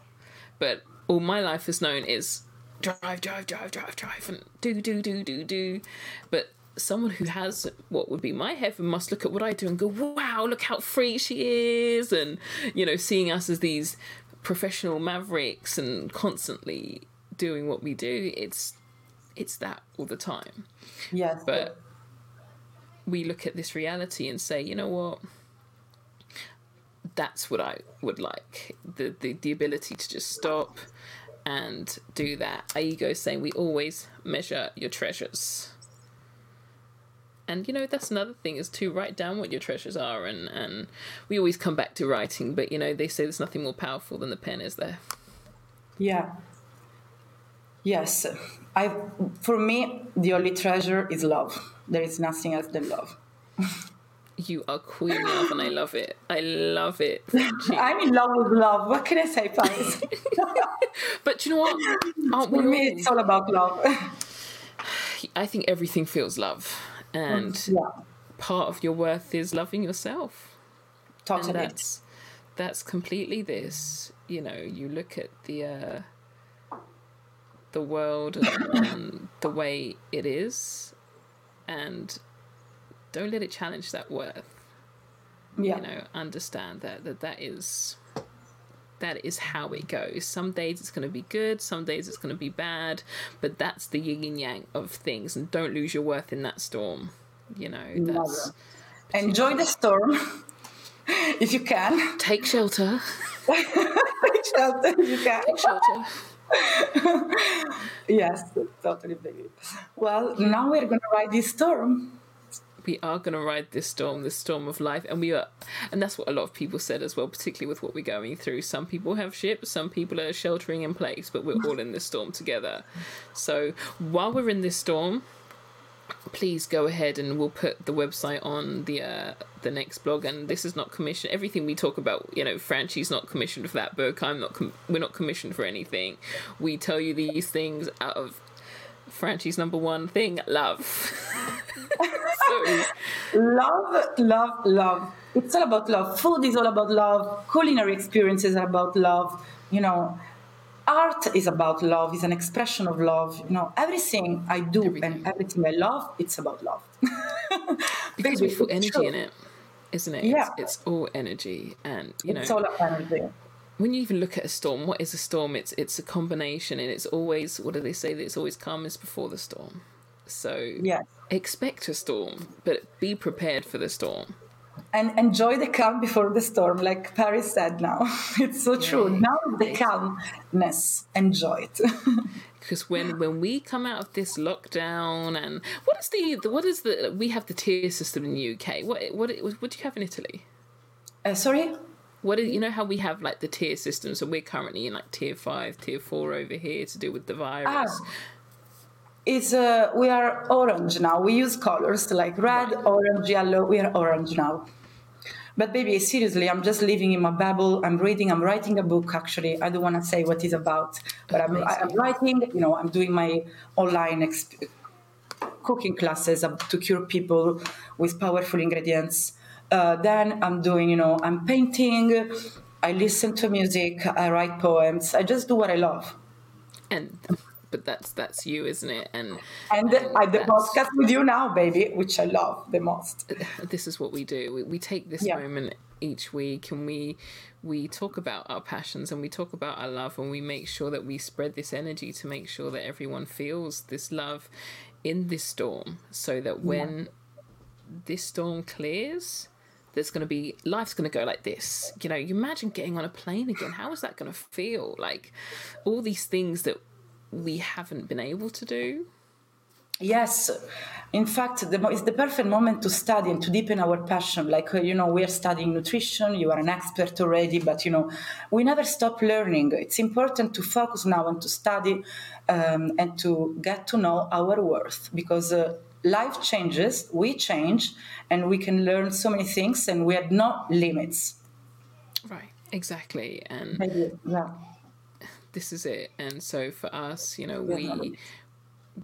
but all my life has known is drive, drive, drive, drive, drive, and do, do, do, do, do. But someone who has what would be my heaven must look at what I do and go, wow, look how free she is. And, you know, seeing us as these professional mavericks and constantly doing what we do, it's it's that all the time. Yes. But we look at this reality and say, you know what? That's what I would like. The the, the ability to just stop and do that. Aigo is saying we always measure your treasures. And you know, that's another thing is to write down what your treasures are and, and we always come back to writing, but you know, they say there's nothing more powerful than the pen, is there? Yeah. Yes. I for me the only treasure is love. There is nothing else than love. You are queen love and I love it. I love it. I'm in love with love. What can I say, Paris? But you know what? Aren't for me all- it's all about love. I think everything feels love, and yeah. part of your worth is loving yourself. And Totally. that's that's completely this. You know, you look at the uh, the world and, and the way it is, and don't let it challenge that worth. yeah. You know, understand that that that is that is how it goes. Some days it's going to be good, some days it's going to be bad, but that's the yin and yang of things, and don't lose your worth in that storm. You know, that's Enjoy the storm if you can. take shelter. Take shelter if you can. Take shelter. Yes, totally. baby. Well, now we're gonna ride this storm. we are going to ride this storm, this storm of life, and we are, and that's what a lot of people said as well, particularly with what we're going through. Some people have ships, some people are sheltering in place, but we're all in this storm together. So while we're in this storm, please go ahead and we'll put the website on the uh, the next blog. And this is not commissioned. Everything we talk about, you know, Franchi's not commissioned for that book. I'm not. Com- we're not commissioned for anything. We tell you these things out of Franchi's number one thing, love. Love, love, love. It's all about love. Food is all about love. Culinary experiences are about love. You know, art is about love. It's an expression of love. You know, everything I do Everything. and everything I love, it's about love. because we it's energy true. in it, isn't it? Yeah. It's, it's all energy, and you know, It's all about energy. when you even look at a storm, what is a storm? It's it's a combination, and it's always what do they say? That it's always calmest before the storm. So Yes. expect a storm, but be prepared for the storm. And enjoy the calm before the storm, like Paris said now. it's so true. Yeah. Now the calmness, enjoy it. because when when we come out of this lockdown and what is the, what is the we have the tier system in the UK what what what do you have in Italy uh, sorry? what is you know how we have like the tier system so we're currently in like tier 5 tier 4 over here to do with the virus Ah. It's uh, we are orange now. We use colors like red, orange, yellow. We are orange now. But baby, seriously, I'm just living in my bubble. I'm reading. I'm writing a book. Actually, I don't want to say what it's about, but I'm, I'm writing. You know, I'm doing my online exp- cooking classes to cure people with powerful ingredients. Uh, then I'm doing. You know, I'm painting. I listen to music. I write poems. I just do what I love. and but that's that's you isn't it and And I the podcast with you now, baby, which I love the most. this is what we do. We, we take this Yeah. moment each week and we we talk about our passions and we talk about our love and we make sure that we spread this energy to make sure that everyone feels this love in this storm so that when this storm clears there's going to be life's going to go like this you know you imagine getting on a plane again how is that going to feel like all these things that we haven't been able to do Yes, in fact, the, it's the perfect moment to study and to deepen our passion. Like, uh, you know, we are studying nutrition, you are an expert already, but, you know, we never stop learning. It's important to focus now and to study um, and to get to know our worth because uh, life changes, we change, and we can learn so many things, and we have no limits. right exactly and Maybe, yeah. This is it. And so for us you know we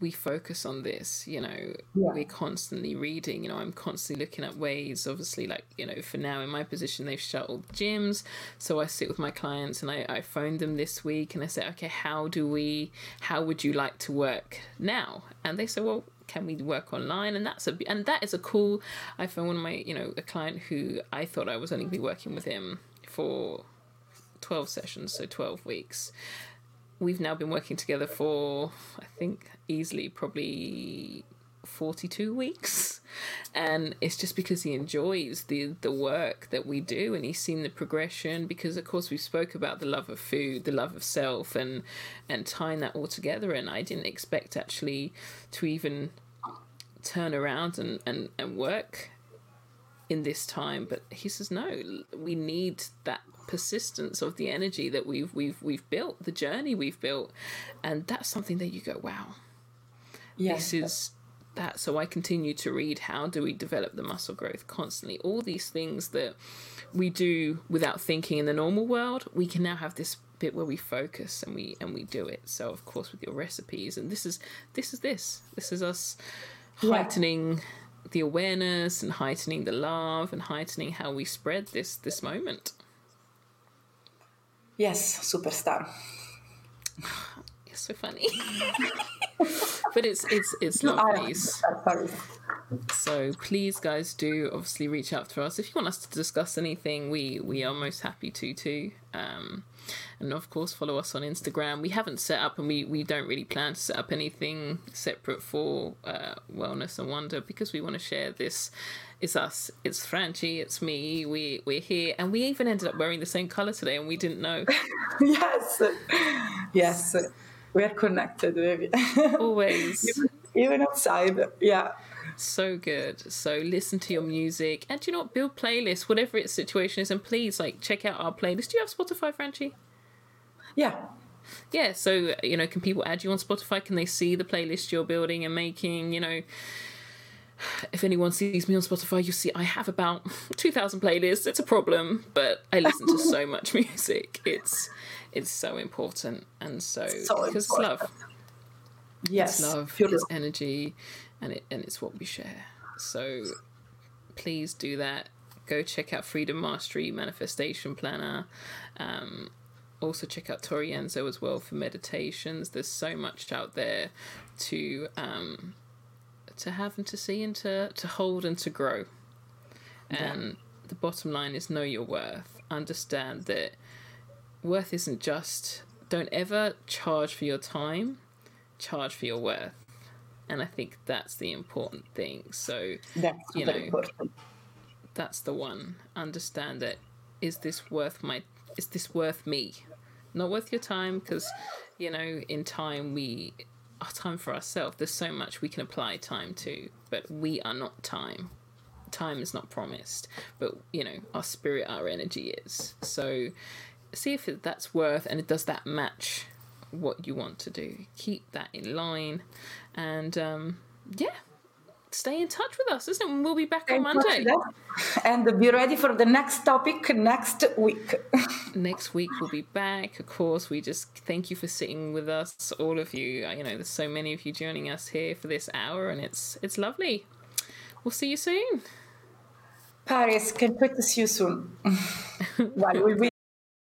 we focus on this you know Yeah. we're constantly reading you know i'm constantly looking at ways obviously like you know for now in my position they've shut all the gyms. So i sit with my clients and i, I phone them this week and i say okay how do we how would you like to work now? And they say well can we work online? And that's a and that is a cool i found one of my you know a client who i thought i was only going to be working with him for 12 sessions, so 12 weeks. We've now been working together for, I think, easily probably 42 weeks. And it's just because he enjoys the, the work that we do and he's seen the progression because, of course, we spoke about the love of food, the love of self, and, and tying that all together. And I didn't expect actually to even turn around and, and, and work in this time but he says no we need that persistence of the energy that we've we've we've built the journey we've built. And that's something that you go wow. Yes. this is that. So i continue to read how do we develop the muscle growth constantly? All these things that we do without thinking in the normal world we can now have this bit where we focus and we and we do it. So of course with your recipes and this is this is this. This is us Yeah. heightening the awareness and heightening the love and heightening how we spread this this moment Yes, superstar. it's so funny but it's it's it's You are lovely a superstar, Paris. So please, guys, do obviously reach out to us if you want us to discuss anything. We we are most happy to too. Um, and of course, follow us on Instagram. We haven't set up, and we we don't really plan to set up anything separate for uh, wellness and wonder because we want to share this. It's us. It's Franchi. It's me. We we're here, and we even ended up wearing the same color today, and we didn't know. yes, yes, we are connected, baby. Always. Even outside, yeah. so good so listen to your music and you know what build playlists whatever its situation is and please like check out our playlist do you have spotify franchi Yeah, yeah so you know can people add you on spotify can they see the playlist you're building and making you know if anyone sees me on spotify you'll see i have about 2000 playlists it's a problem but i listen to so much music it's it's so important and so, So because it's love yes. it's love, Beautiful. it's energy, and it and it's what we share. So please do that. Go check out Freedom Mastery Manifestation Planner. Um, also check out Tori Enzo as well for meditations. There's so much out there to um, to have and to see and to, to hold and to grow. And um, the bottom line is know your worth. Understand that worth isn't just don't ever charge for your time, charge for your worth. And I think that's the important thing. So, that's you know, important. that's the one. Understand that is this worth my is this worth me? Not worth your time because you know, in time we our time for ourselves. There's so much we can apply time to, but we are not time. Time is not promised, but you know, our spirit, our energy is. So see if that's worth and it does that match what you want to do. Keep that in line, and um, yeah, stay in touch with us, isn't it? We'll be back on Monday. And be ready for the next topic next week. next week we'll be back. Of course, we just thank you for sitting with us, all of you. You know, there's so many of you joining us here for this hour, and it's it's lovely. We'll see you soon. Paris, can see you soon. well, we'll be